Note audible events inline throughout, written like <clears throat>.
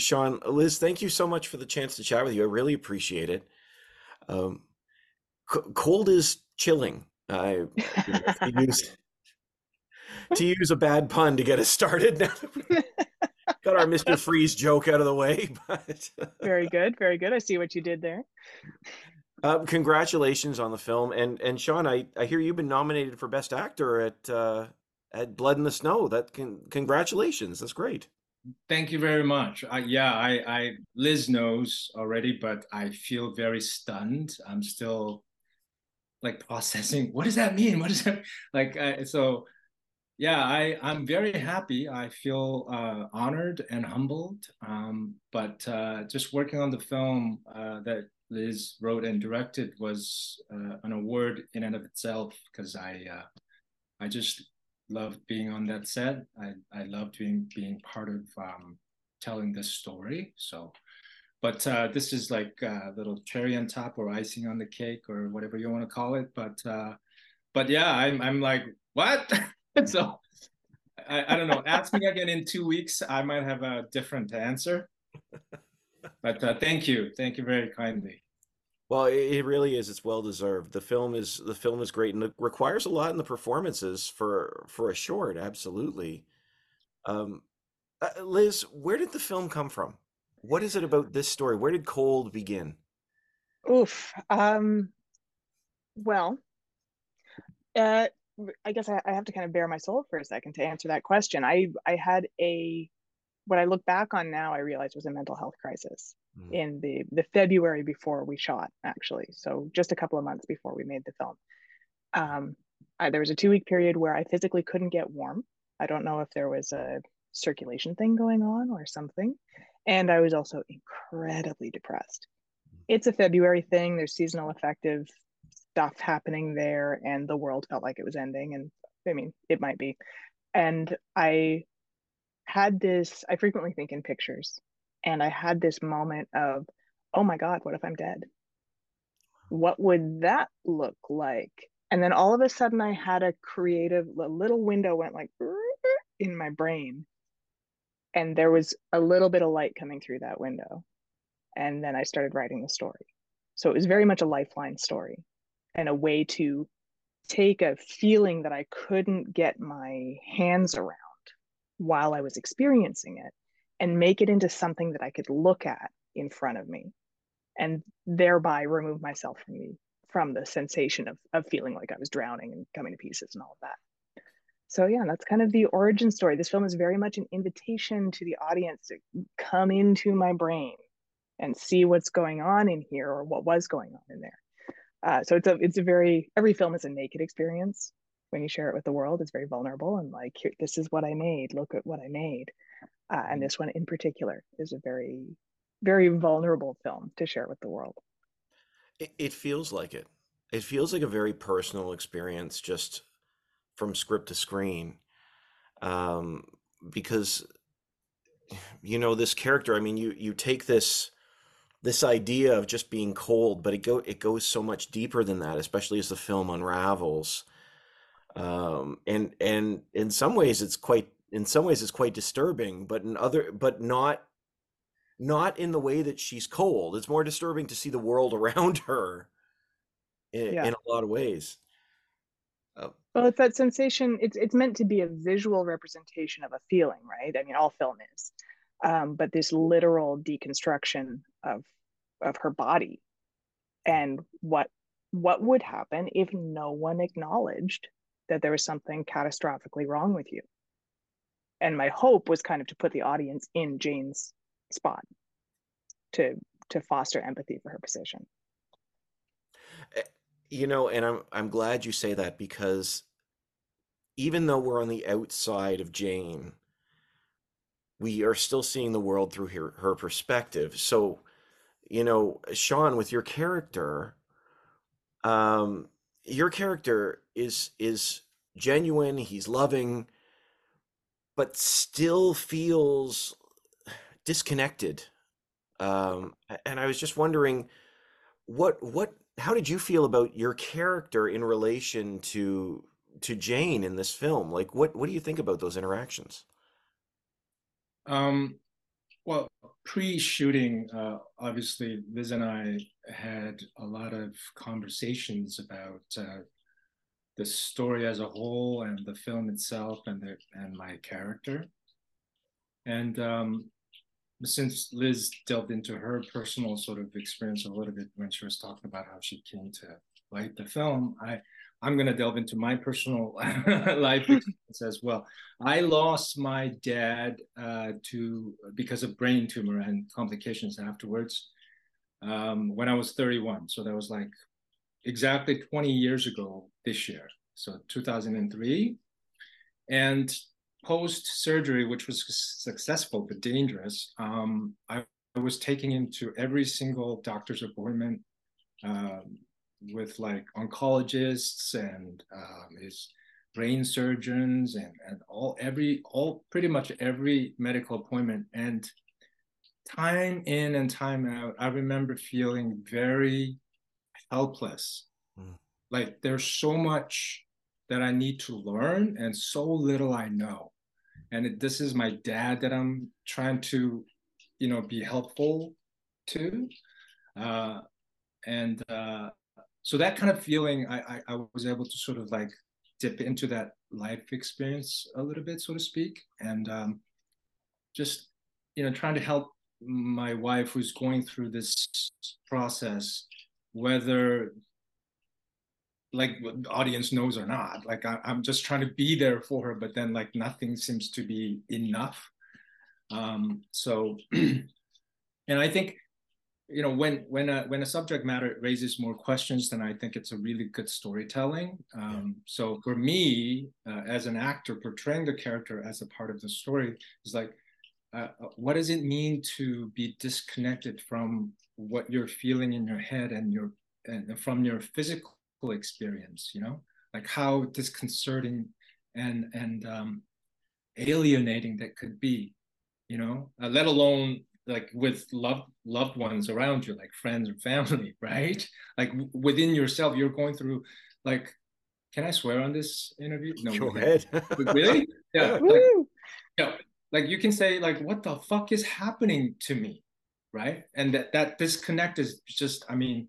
Sean, Liz, thank you so much for the chance to chat with you. I really appreciate it. Um, c- cold is chilling. I you know, to use <laughs> to use a bad pun to get us started. Now got our Mr. Freeze joke out of the way, <laughs> but Very good, very good. I see what you did there. um, congratulations on the film. And and Sean, I, I hear you've been nominated for Best Actor at uh, at Blood in the Snow. That can congratulations. That's great. Thank you very much. I, yeah, I, I Liz knows already, but I feel very stunned. I'm still like processing. What does that mean? What does that <laughs> like? Uh, so, yeah, I I'm very happy. I feel uh, honored and humbled. Um, but uh, just working on the film uh, that Liz wrote and directed was uh, an award in and of itself because I uh, I just loved being on that set. I I loved being being part of um, telling this story. So, but uh, this is like a little cherry on top or icing on the cake or whatever you want to call it. But uh, but yeah, I'm I'm like what? <laughs> so I, I don't know. Ask me <laughs> again in two weeks. I might have a different answer. <laughs> But uh, thank you, thank you very kindly. Well, it, really is. It's well deserved. The film is the film is great and it requires a lot in the performances for for a short. Absolutely. Um, uh, Liz, where did the film come from? What is it about this story? Where did Cold begin? Oof. Um, well, uh, I guess I, I have to kind of bare my soul for a second to answer that question. I I had a what I look back on now, I realized was a mental health crisis Mhm. in the the February before we shot, actually. So just a couple of months before we made the film. Um, I, there was a two week period where I physically couldn't get warm. I don't know if there was a circulation thing going on or something. And I was also incredibly depressed. It's a February thing. There's seasonal affective stuff happening there, and the world felt like it was ending. And I mean, it might be. And I had this, I frequently think in pictures, and I had this moment of, oh my God, what if I'm dead? What would that look like? And then all of a sudden, I had a creative, a little window went like in my brain. And there was a little bit of light coming through that window. And then I started writing the story. So it was very much a lifeline story and a way to take a feeling that I couldn't get my hands around while I was experiencing it and make it into something that I could look at in front of me and thereby remove myself from the from the sensation of of feeling like I was drowning and coming to pieces and all of that. So yeah, that's kind of the origin story. This film is very much an invitation to the audience to come into my brain and see what's going on in here or what was going on in there. Uh, so it's a it's a very every film is a naked experience when you share it with the world. It's very vulnerable and like here, this is what I made. Look at what I made. Uh, and this one in particular is a very very vulnerable film to share with the world. It, it feels like it. It feels like a very personal experience, just from script to screen. Um, because you know this character. I mean, you you take this this idea of just being cold, but it go it goes so much deeper than that, especially as the film unravels. Um, and and in some ways, it's quite in some ways it's quite disturbing, but in other but not not in the way that she's cold. It's more disturbing to see the world <laughs> around her in, Yeah. in a lot of ways. Uh, Well, it's that sensation. It's it's meant to be a visual representation of a feeling, right? I mean, all film is. Um, but this literal deconstruction of of her body and what what would happen if no one acknowledged that there was something catastrophically wrong with you. And my hope was kind of to put the audience in Jane's spot to to foster empathy for her position. eh, you know, and I'm I'm glad you say that because even though we're on the outside of Jane, we are still seeing the world through her her perspective. So, you know, Sean, with your character, um, your character is is genuine, he's loving, but still feels disconnected. Um, and I was just wondering what what how did you feel about your character in relation to to Jane in this film? Like what what do you think about those interactions? Um, well, pre-shooting, uh, obviously, Liz and I had a lot of conversations about uh, the story as a whole and the film itself and the, and my character. And um, since Liz delved into her personal sort of experience a little bit when she was talking about how she came to write the film, I I'm going to delve into my personal <laughs> life experience as well. I lost my dad uh, to because of brain tumor and complications afterwards um, when I was 31. So that was like exactly 20 years ago this year. So 2003. And post surgery, which was successful but dangerous, um, I, I, was taking him to every single doctor's appointment. Um, with like oncologists and um, his brain surgeons and, and all every all pretty much every medical appointment and time in and time out i remember feeling very helpless. Like there's so much that i need to learn and so little i know. And it, this is my dad that i'm trying to you know be helpful to. Uh, and uh, so that kind of feeling I, I, I was able to sort of like dip into that life experience a little bit so to speak. And um, just you know trying to help my wife who's going through this process whether like the audience knows or not. Like I, am just trying to be there for her but then like nothing seems to be enough. Um so <clears throat> and i think you know when when a when a subject matter raises more questions then i think it's a really good storytelling. Um, so for me uh, as an actor portraying the character as a part of the story is like uh, uh, what does it mean to be disconnected from what you're feeling in your head and your and from your physical experience you know like how disconcerting and and um, alienating that could be you know uh, let alone like with loved loved ones around you like friends or family <laughs> right? Like within yourself you're going through like can i swear on this interview? No go ahead. <laughs> Really? <laughs> Yeah like, yeah like you can say like what the fuck is happening to me? Right? And that that disconnect is just i mean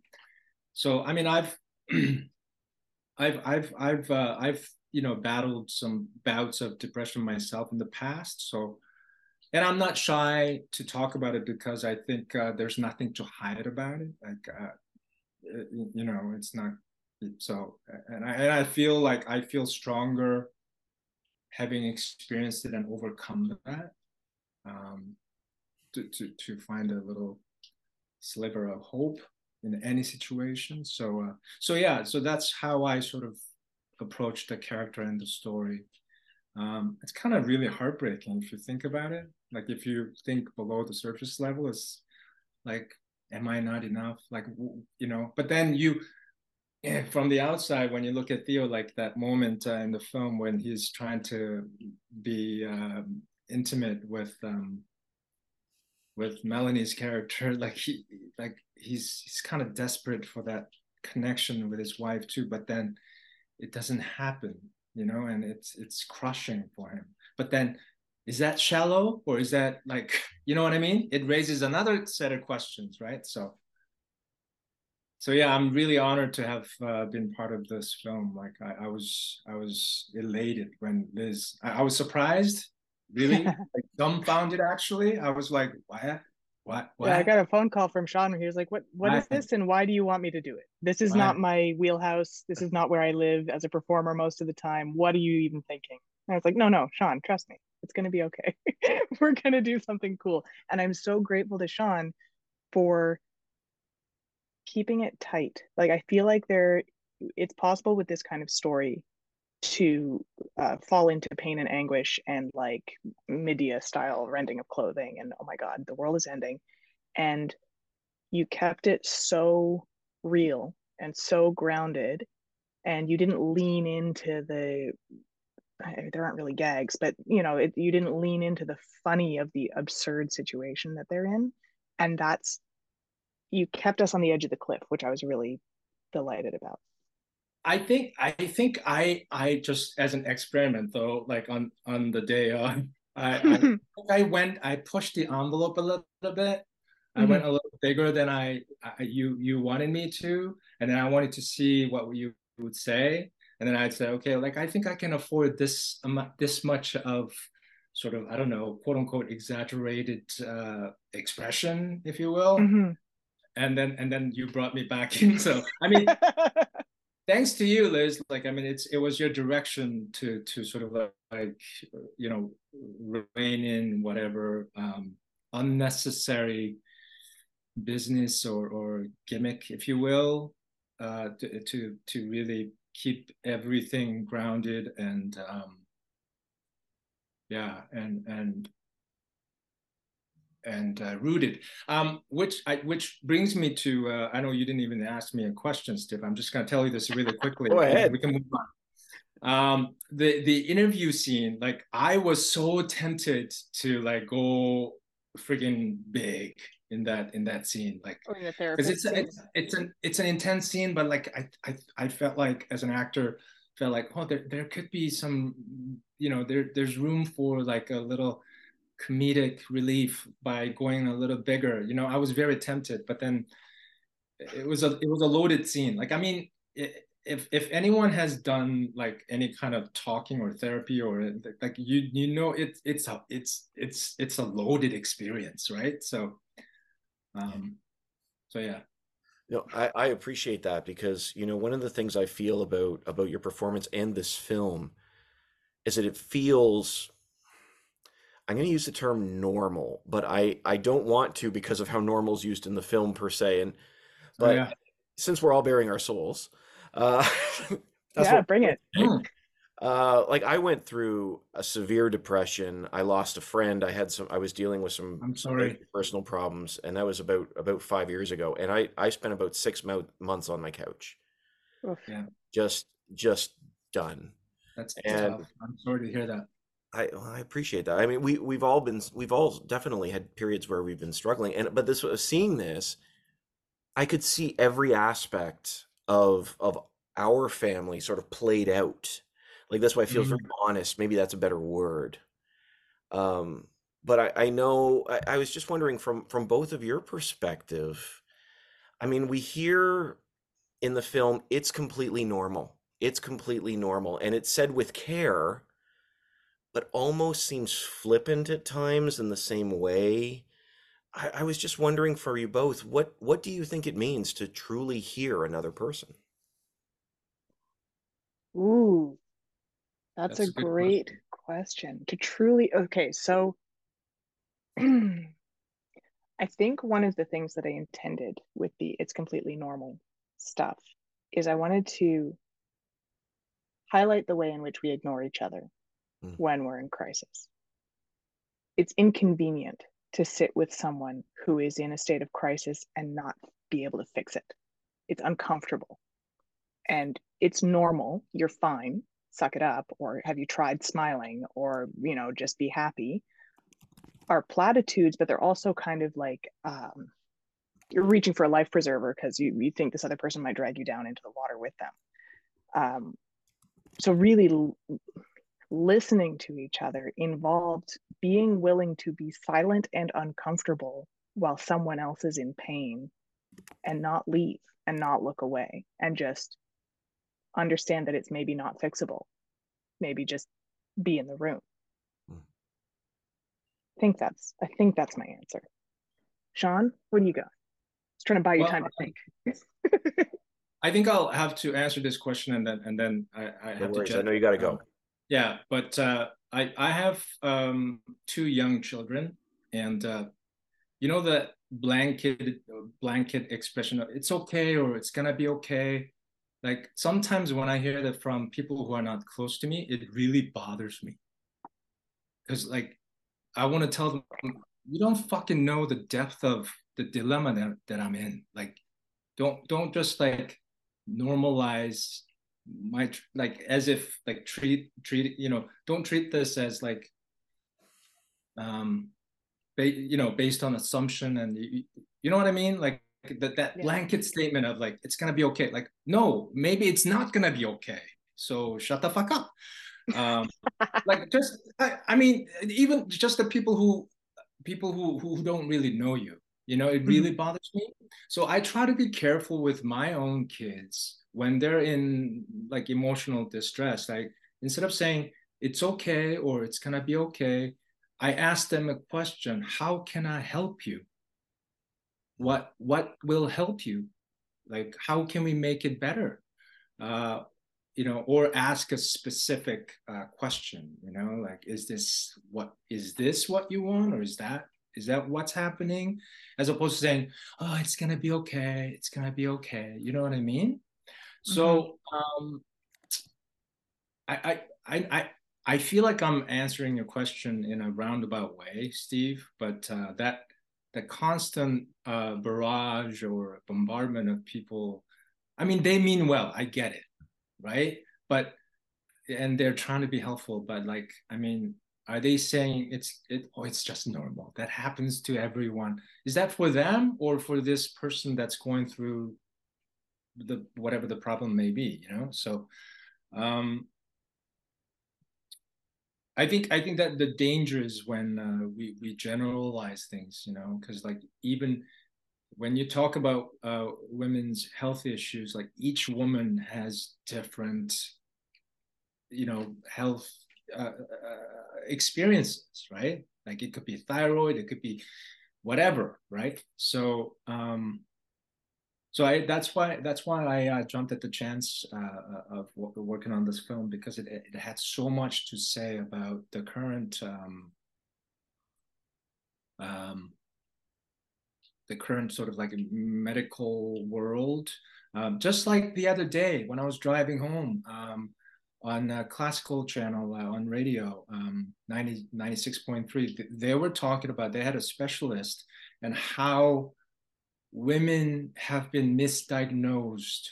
so i mean i've <clears throat> i've i've i've uh, i've you know battled some bouts of depression myself in the past so and I'm not shy to talk about it because I think uh, there's nothing to hide about it. Like, uh, you know, it's not so. And I, and I feel like I feel stronger having experienced it and overcome that. Um, to, to to find a little sliver of hope in any situation. So uh, so yeah, so that's how I sort of approach the character and the story. Um, it's kind of really heartbreaking if you think about it like if you think below the surface level is like am i not enough like you know but then you from the outside when you look at theo like that moment uh, in the film when he's trying to be uh, intimate with um with melanie's character <laughs> like he like he's he's kind of desperate for that connection with his wife too but then it doesn't happen you know and it's it's crushing for him. But then is that shallow or is that like <laughs> you know what i mean? It raises another set of questions right? So so yeah i'm really honored to have uh, been part of this film. Like I, I, was i was elated when liz i, I was surprised really <laughs> like dumbfounded actually i was like why what, what? Yeah, I got a phone call from Sean. He was like, "What? What is this? And why do you want me to do it? This is not my wheelhouse. This is not where I live as a performer most of the time. What are you even thinking?" And I was like, "No, no, Sean, trust me. It's going to be okay. <laughs> We're going to do something cool. And I'm so grateful to Sean for keeping it tight. Like, I feel like there, it's possible with this kind of story to uh, fall into pain and anguish and like Medea style rending of clothing and oh my God, the world is ending. And you kept it so real and so grounded and you didn't lean into the there aren't really gags, but you know, it, you didn't lean into the funny of the absurd situation that they're in, and that's you kept us on the edge of the cliff, which I was really delighted about. I think I think I I just as an experiment though, like on on the day uh, I, I, <laughs> I went, I pushed the envelope a little, little bit. I went a little bigger than I, I, you you wanted me to, and then I wanted to see what you would say, and then I'd say, okay, like I think I can afford this um, this much of sort of I don't know, quote unquote exaggerated uh, expression, if you will, Mhm. and then and then you brought me back <laughs> in. So I mean, <laughs> thanks to you, Liz. Like I mean, it's it was your direction to to sort of like, like you know rein in whatever um, unnecessary business or or gimmick, if you will, uh, to to to really keep everything grounded and um, yeah, and and and uh, rooted. Um, which I, which brings me to uh, I know you didn't even ask me a question, Steve. I'm just going to tell you this really quickly. Go ahead. We can move on. Um, the the interview scene, like I was so tempted to like go freaking big in that in that scene, like Oh, the because therapist. it's a, it's it's an it's an intense scene, but like I I I felt like as an actor felt like oh there there could be some you know there there's room for like a little comedic relief by going a little bigger. You know, I was very tempted, but then it was a it was a loaded scene. Like I mean, if if anyone has done like any kind of talking or therapy or like you you know it's it's a it's it's it's a loaded experience, right? So, um, so yeah. No, I, I appreciate that because you know one of the things I feel about about your performance and this film is that it feels I'm going to use the term normal, but I I don't want to because of how normal is used in the film per se. And Oh, but yeah. since we're all bearing our souls, uh, <laughs> that's yeah, what bring it. Uh, like I went through a severe depression. I lost a friend. I had some. I was dealing with some I'm sorry. personal problems, and that was about about five years ago. And I I spent about six mo- months on my couch, Oof. Yeah. just just done. That's And- tough. I'm sorry to hear that. I well, I appreciate that. I mean, we we've all been we've all definitely had periods where we've been struggling, and but this was seeing this, I could see every aspect of of our family sort of played out. Like that's why it feels very honest. Maybe that's a better word. Um, but I, I know I, I was just wondering from from both of your perspective. I mean, we hear in the film it's completely normal. It's completely normal, and it's said with care but almost seems flippant at times in the same way. I, I was just wondering for you both, what what do you think it means to truly hear another person? Ooh, that's, That's a a good great question. To truly, okay, so <clears throat> I think one of the things that I intended with the it's completely normal stuff is I wanted to highlight the way in which we ignore each other Mm. when we're in crisis. It's inconvenient to sit with someone who is in a state of crisis and not be able to fix it. It's uncomfortable. And it's normal. You're fine. Suck it up. Or have you tried smiling? Or, you know, just be happy. Are platitudes, but they're also kind of like um, you're reaching for a life preserver because you, you think this other person might drag you down into the water with them. Um, so, really, listening to each other involved being willing to be silent and uncomfortable while someone else is in pain and not leave and not look away and just understand that it's maybe not fixable maybe just be in the room Hmm. i think that's i think that's my answer sean where do you go i was trying to buy you Well, time to think <laughs> I think I'll have to answer this question and then and then I, I No have to worries. I know you got to go. Yeah, but uh, I I have um, two young children, and uh, you know the blanket blanket expression of it's okay or it's gonna be okay. Like sometimes when I hear that from people who are not close to me, it really bothers me. Because like I want to tell them, you don't fucking know the depth of the dilemma that, that I'm in. Like, don't don't just like normalize my like as if like treat treat you know don't treat this as like um ba- you know based on assumption and you, you know what i mean? Like that that Yeah. blanket statement of like it's gonna be okay. Like no maybe it's not gonna be okay. So shut the fuck up. Um, <laughs> like just I, I, mean even just the people who people who who don't really know you you know it really mm-hmm. bothers me. So i try to be careful with my own kids when they're in like emotional distress like instead of saying it's okay or it's gonna be okay i ask them a question how can i help you? What what will help you? Like how can we make it better? Uh, you know or ask a specific uh, question you know like is this what is this what you want or is that is that what's happening? As opposed to saying oh it's gonna be okay it's gonna be okay you know what i mean. So um I, I i i feel like i'm answering your question in a roundabout way steve but uh, that the constant uh, barrage or bombardment of people i mean they mean well i get it right? But and they're trying to be helpful but like i mean are they saying it's it oh it's just normal that happens to everyone? Is that for them or for this person that's going through the whatever the problem may be you know so um I think I think that the danger is when uh, we we generalize things, you know, because like even when you talk about uh, women's health issues, like each woman has different, you know, health uh, uh experiences, right? Like it could be thyroid, it could be whatever, right? So um, so I, that's why that's why I uh, jumped at the chance uh, uh of working on this film because it, it had so much to say about the current um, um, the current sort of like medical world. Um, just like the other day when I was driving home um, on a classical channel uh, on radio, um, 90, 96.3, they were talking about, they had a specialist and how women have been misdiagnosed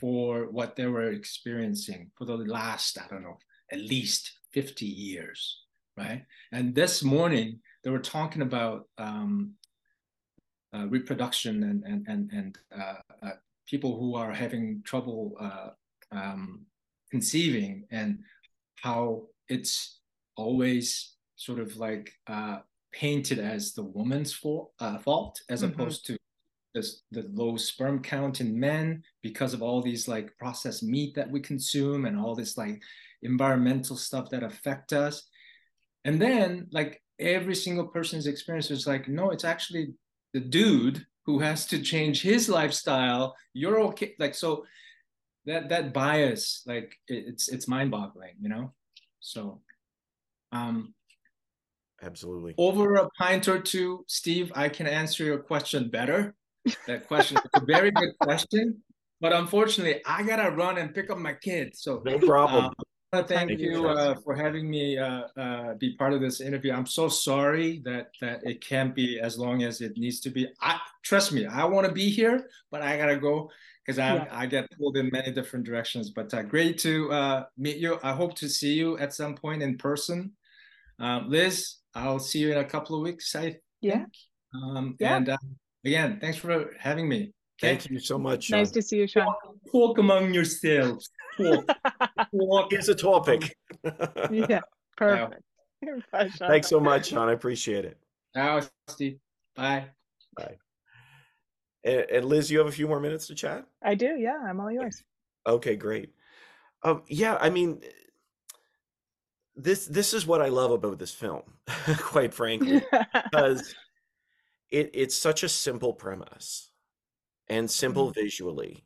for what they were experiencing for the last, I don't know, at least 50 years, right? And this morning, they were talking about um, uh, reproduction and, and, and, and uh, uh, people who are having trouble uh, um, conceiving and how it's always sort of like uh, painted as the woman's fault, uh, fault as mm-hmm. opposed to this, the low sperm count in men because of all these like processed meat that we consume and all this like environmental stuff that affect us. And then like every single person's experience is like no it's actually the dude who has to change his lifestyle. You're okay like so that that bias like it's it's mind boggling you know? So um absolutely. over a pint or two steve i can answer your question better that question. It's a very good question, but unfortunately, I gotta run and pick up my kids. So no problem. Uh, thank, thank you uh, for having me uh, uh, be part of this interview. I'm so sorry that that it can't be as long as it needs to be. I trust me, I want to be here, but I gotta go because I yeah. I get pulled in many different directions. But uh, great to uh, meet you. I hope to see you at some point in person. Um, Liz, I'll see you in a couple of weeks. I yeah. Think. Um, yeah. And again, thanks for having me. Okay? Thank you so much. Sean. Nice to see you, Sean. Talk, talk among yourselves. Talk. <laughs> talk. Here's a topic. yeah, <laughs> perfect. Bye, Thanks so much, Sean. I appreciate it. Ciao, Steve. Bye. Bye. And, and, Liz, you have a few more minutes to chat? I do. Yeah, I'm all yours. Okay, great. Um, yeah, I mean, this this is what I love about this film, <laughs> quite frankly, because it it's such a simple premise and simple mm-hmm. visually.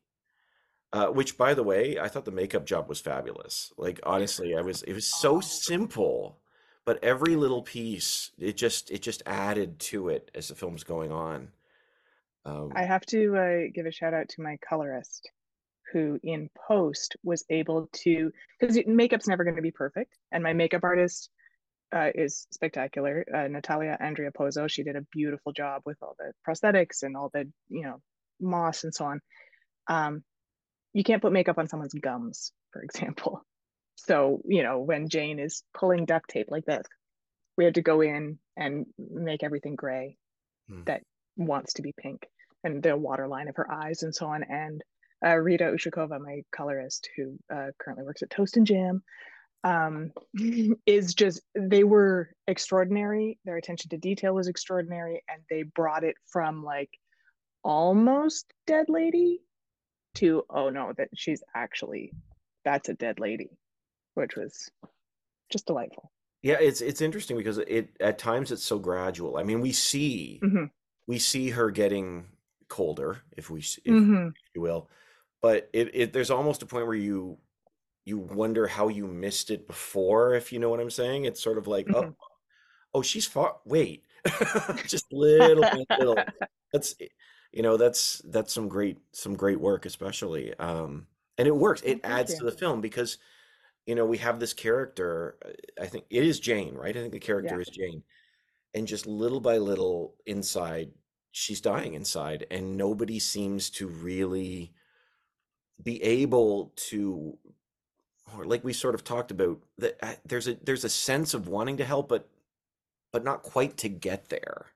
Uh, which by the way, I thought the makeup job was fabulous. Like honestly, I was it was so simple, but every little piece it just it just added to it as the film's going on. Um, I have to uh, give a shout out to my colorist who in post was able to because makeup's never going to be perfect and my makeup artist uh, is spectacular. Uh, Natalia Andrea Pozzo, she did a beautiful job with all the prosthetics and all the, you know, moss and so on. Um, you can't put makeup on someone's gums, for example. <laughs> So, you know, when Jane is pulling duct tape like this, we had to go in and make everything gray hmm. that wants to be pink and the waterline of her eyes and so on. And uh, Rita Ushakova, my colorist, who uh, currently works at Toast and Jam, um, <laughs> is just they were extraordinary. Their attention to detail was extraordinary, and they brought it from like almost dead lady to oh no, that she's actually that's a dead lady, which was just delightful. Yeah, it's it's interesting because it at times it's so gradual. I mean, we see mm-hmm. we see her getting colder, if we if, mm-hmm. if you will, but it, it there's almost a point where you you wonder how you missed it before, if you know what I'm saying. It's sort of like, mm-hmm. oh, oh, she's far. Wait, <laughs> just little little. That's you know that's that's some great some great work, especially. Um, and it works. It oh, adds you. to the film because you know we have this character. Uh, I think it is Jane, right? I think the character yeah. is Jane, and just little by little inside, she's dying inside, and nobody seems to really be able to or like we sort of talked about that uh, there's a there's a sense of wanting to help but but not quite to get there.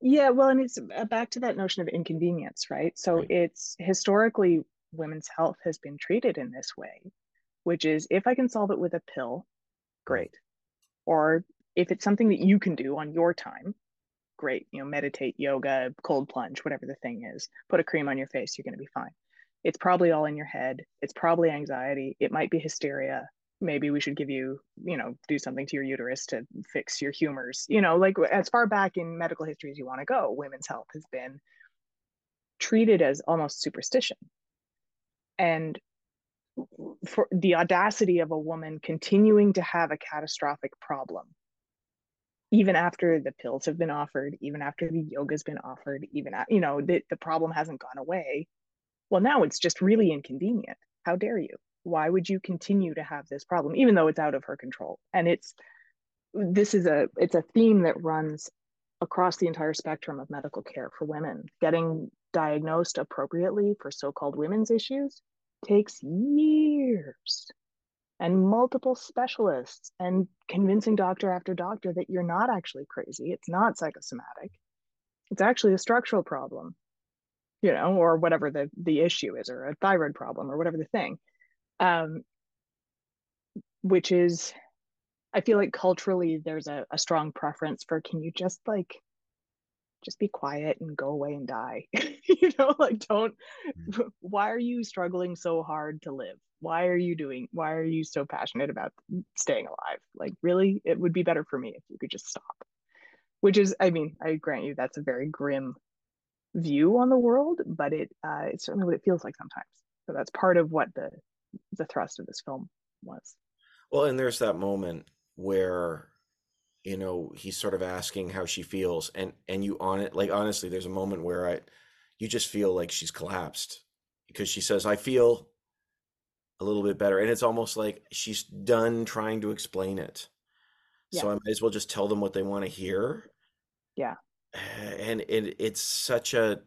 Yeah well and it's uh, back to that notion of inconvenience right? So Right. it's historically women's health has been treated in this way which is if i can solve it with a pill great. Or if it's something that you can do on your time great. You know meditate yoga cold plunge whatever the thing is put a cream on your face you're going to be fine it's probably all in your head. It's probably anxiety. It might be hysteria. Maybe we should give you you know do something to your uterus to fix your humors. You know like as far back in medical history as you want to go women's health has been treated as almost superstition. And for the audacity of a woman continuing to have a catastrophic problem even after the pills have been offered even after the yoga's been offered even you know the, the problem hasn't gone away well now it's just really inconvenient. How dare you? Why would you continue to have this problem even though it's out of her control? And it's this is a it's a theme that runs across the entire spectrum of medical care for women. Getting diagnosed appropriately for so-called women's issues takes years. And multiple specialists and convincing doctor after doctor that you're not actually crazy. It's not psychosomatic. It's actually a structural problem you know or whatever the the issue is or a thyroid problem or whatever the thing um which is i feel like culturally there's a, a strong preference for can you just like just be quiet and go away and die? <laughs> You know like don't <laughs> why are you struggling so hard to live? Why are you doing why are you so passionate about staying alive? Like really it would be better for me if you could just stop. Which is i mean i grant you that's a very grim view on the world but it uh, it's certainly what it feels like sometimes so that's part of what the the thrust of this film was well and there's that moment where you know he's sort of asking how she feels and and you on it like honestly there's a moment where i you just feel like she's collapsed because she says i feel a little bit better and it's almost like she's done trying to explain it Yeah. so i might as well just tell them what they want to hear Yeah. And it it's such a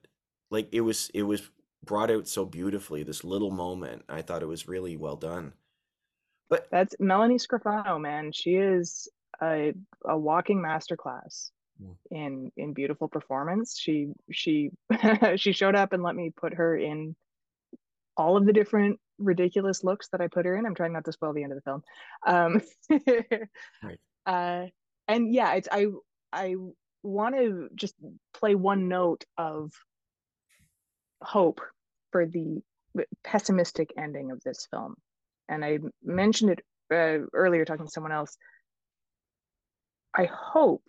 like it was it was brought out so beautifully this little moment i thought it was really well done but that's melanie scrofano man she is a, a walking masterclass Mm. in in beautiful performance she she <laughs> she showed up and let me put her in all of the different ridiculous looks that i put her in i'm trying not to spoil the end of the film um <laughs> Right. uh and yeah it's i i want to just play one note of hope for the pessimistic ending of this film. And i mentioned it uh, earlier talking to someone else. I hope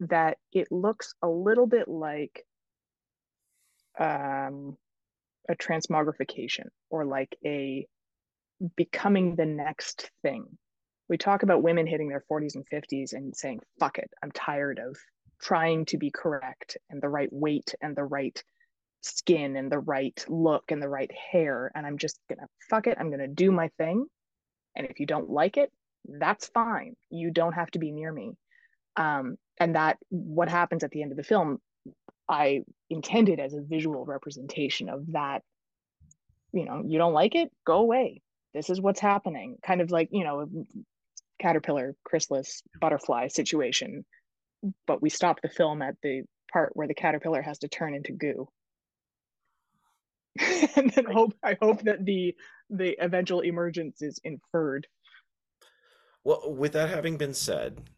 that it looks a little bit like um a transmogrification or like a becoming the next thing. We talk about women hitting their 40s and 50s and saying fuck it i'm tired of trying to be correct and the right weight and the right skin and the right look and the right hair and i'm just gonna fuck it i'm gonna do my thing. And if you don't like it that's fine. You don't have to be near me. Um, and that what happens at the end of the film i intended as a visual representation of that you know you don't like it? Go away. This is what's happening. Kind of like you know caterpillar chrysalis butterfly situation but we stop the film at the part where the caterpillar has to turn into goo <laughs> and then hope i hope that the the eventual emergence is inferred Well, with that having been said,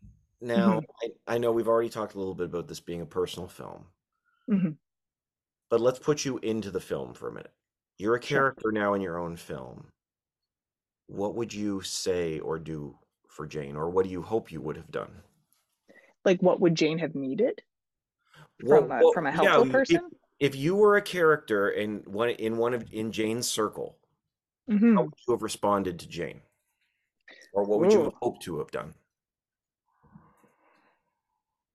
now I, I know we've already talked a little bit about this being a personal film, Mhm. but let's put you into the film for a minute. You're a Sure. character now in your own film. What would you say or do for Jane, or what do you hope you would have done? Like, what would Jane have needed Well, from a, well, from a helpful if- person? If you were a character in one in one of in Jane's circle, Mhm. how would you have responded to Jane? Or what would you have hoped to have done?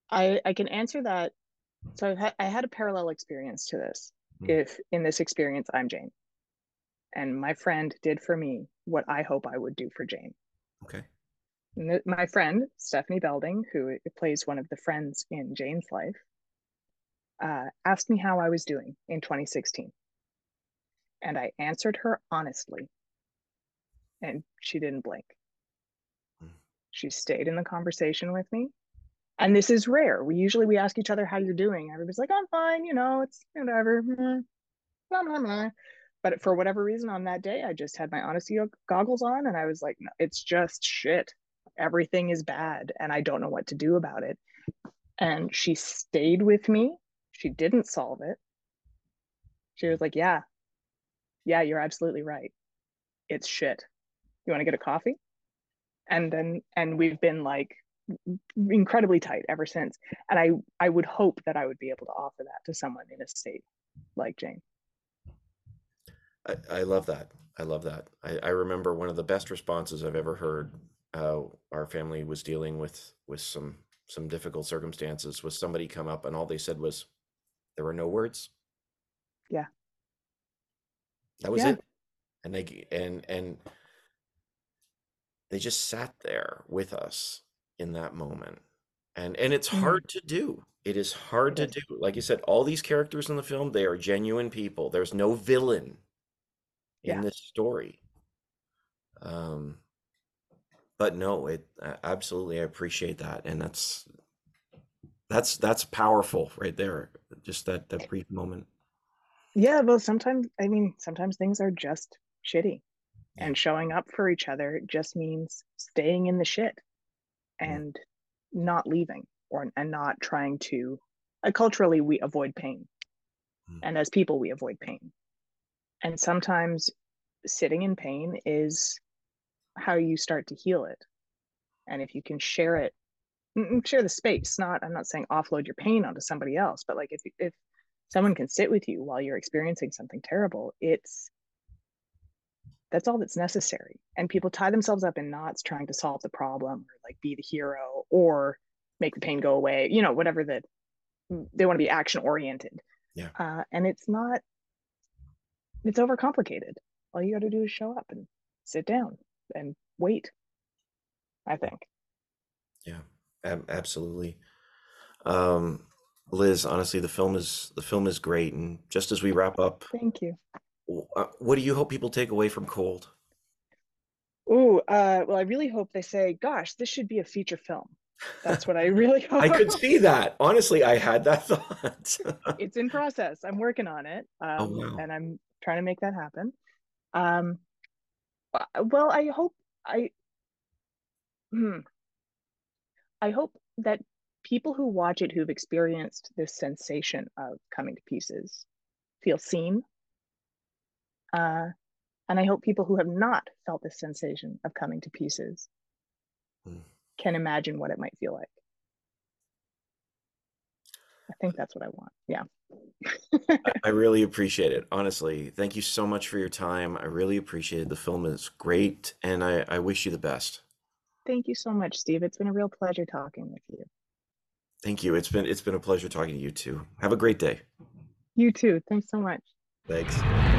I I can answer that. So I've had I had a parallel experience to this. Hmm. If in this experience I'm Jane, and my friend did for me what I hope I would do for Jane. Okay. My friend Stephanie Belding, who plays one of the friends in Jane's life, uh, asked me how I was doing in 2016, and I answered her honestly, and she didn't blink. Hmm. She stayed in the conversation with me and this is rare. We usually we ask each other how you're doing. Everybody's like, I'm fine, you know, it's whatever. mm, blah, blah, blah. But for whatever reason on that day, I just had my honesty goggles on and I was like, no, it's just shit. Everything is bad and I don't know what to do about it. And she stayed with me. She didn't solve it. She was like, Yeah, yeah, you're absolutely right. It's shit. You want to get a coffee? And then, and we've been like incredibly tight ever since. And I, I would hope that I would be able to offer that to someone in a state like Jane. I, I love that. I love that. I, I remember one of the best responses I've ever heard. Uh, our family was dealing with with some some difficult circumstances. Was somebody come up and all they said was, "There were no words." Yeah. That was Yeah. it. And they and and they just sat there with us in that moment. And and it's Mhm. hard to do. It is hard to do. Like you said, all these characters in the film, they are genuine people. There's no villain in Yeah. this story. Um, but no, it absolutely I appreciate that, and that's that's that's powerful right there. Just that that brief moment. Yeah, well, sometimes, I mean, sometimes things are just shitty. Yeah. And showing up for each other just means staying in the shit and not leaving or and not trying to uh, culturally we avoid pain. Mm. And as people we avoid pain. And sometimes sitting in pain is how you start to heal it. And if you can share it, mm, mm, share the space, not I'm not saying offload your pain onto somebody else, but like if if someone can sit with you while you're experiencing something terrible, it's that's all that's necessary. And people tie themselves up in knots trying to solve the problem or like be the hero or make the pain go away, you know, whatever that they want to be action oriented. Yeah. Uh, and it's not, it's overcomplicated. All you got to do is show up and sit down and wait, I think. Yeah, ab- absolutely. Um, Liz, honestly, the film is the film is great, and just as we wrap up, Thank you. uh, what do you hope people take away from Cold? Ooh, uh, well, I really hope they say, gosh, this should be a feature film. That's what I really hope. <laughs> I could see that. Honestly, I had that <laughs> thought. it's in process. I'm working on it. Um, Oh, wow. and I'm trying to make that happen. Um, well, I hope I, hmm, I hope that people who watch it who've experienced this sensation of coming to pieces feel seen. Uh, and I hope people who have not felt this sensation of coming to pieces Hmm. can imagine what it might feel like. I think that's what I want. Yeah. I- really appreciate it. Honestly, thank you so much for your time. I really appreciate it. The film is great, and I, I wish you the best. Thank you so much, Steve. It's been a real pleasure talking with you. Thank you. It's been it's been a pleasure talking to you too. Have a great day. You too. Thanks so much. Thanks.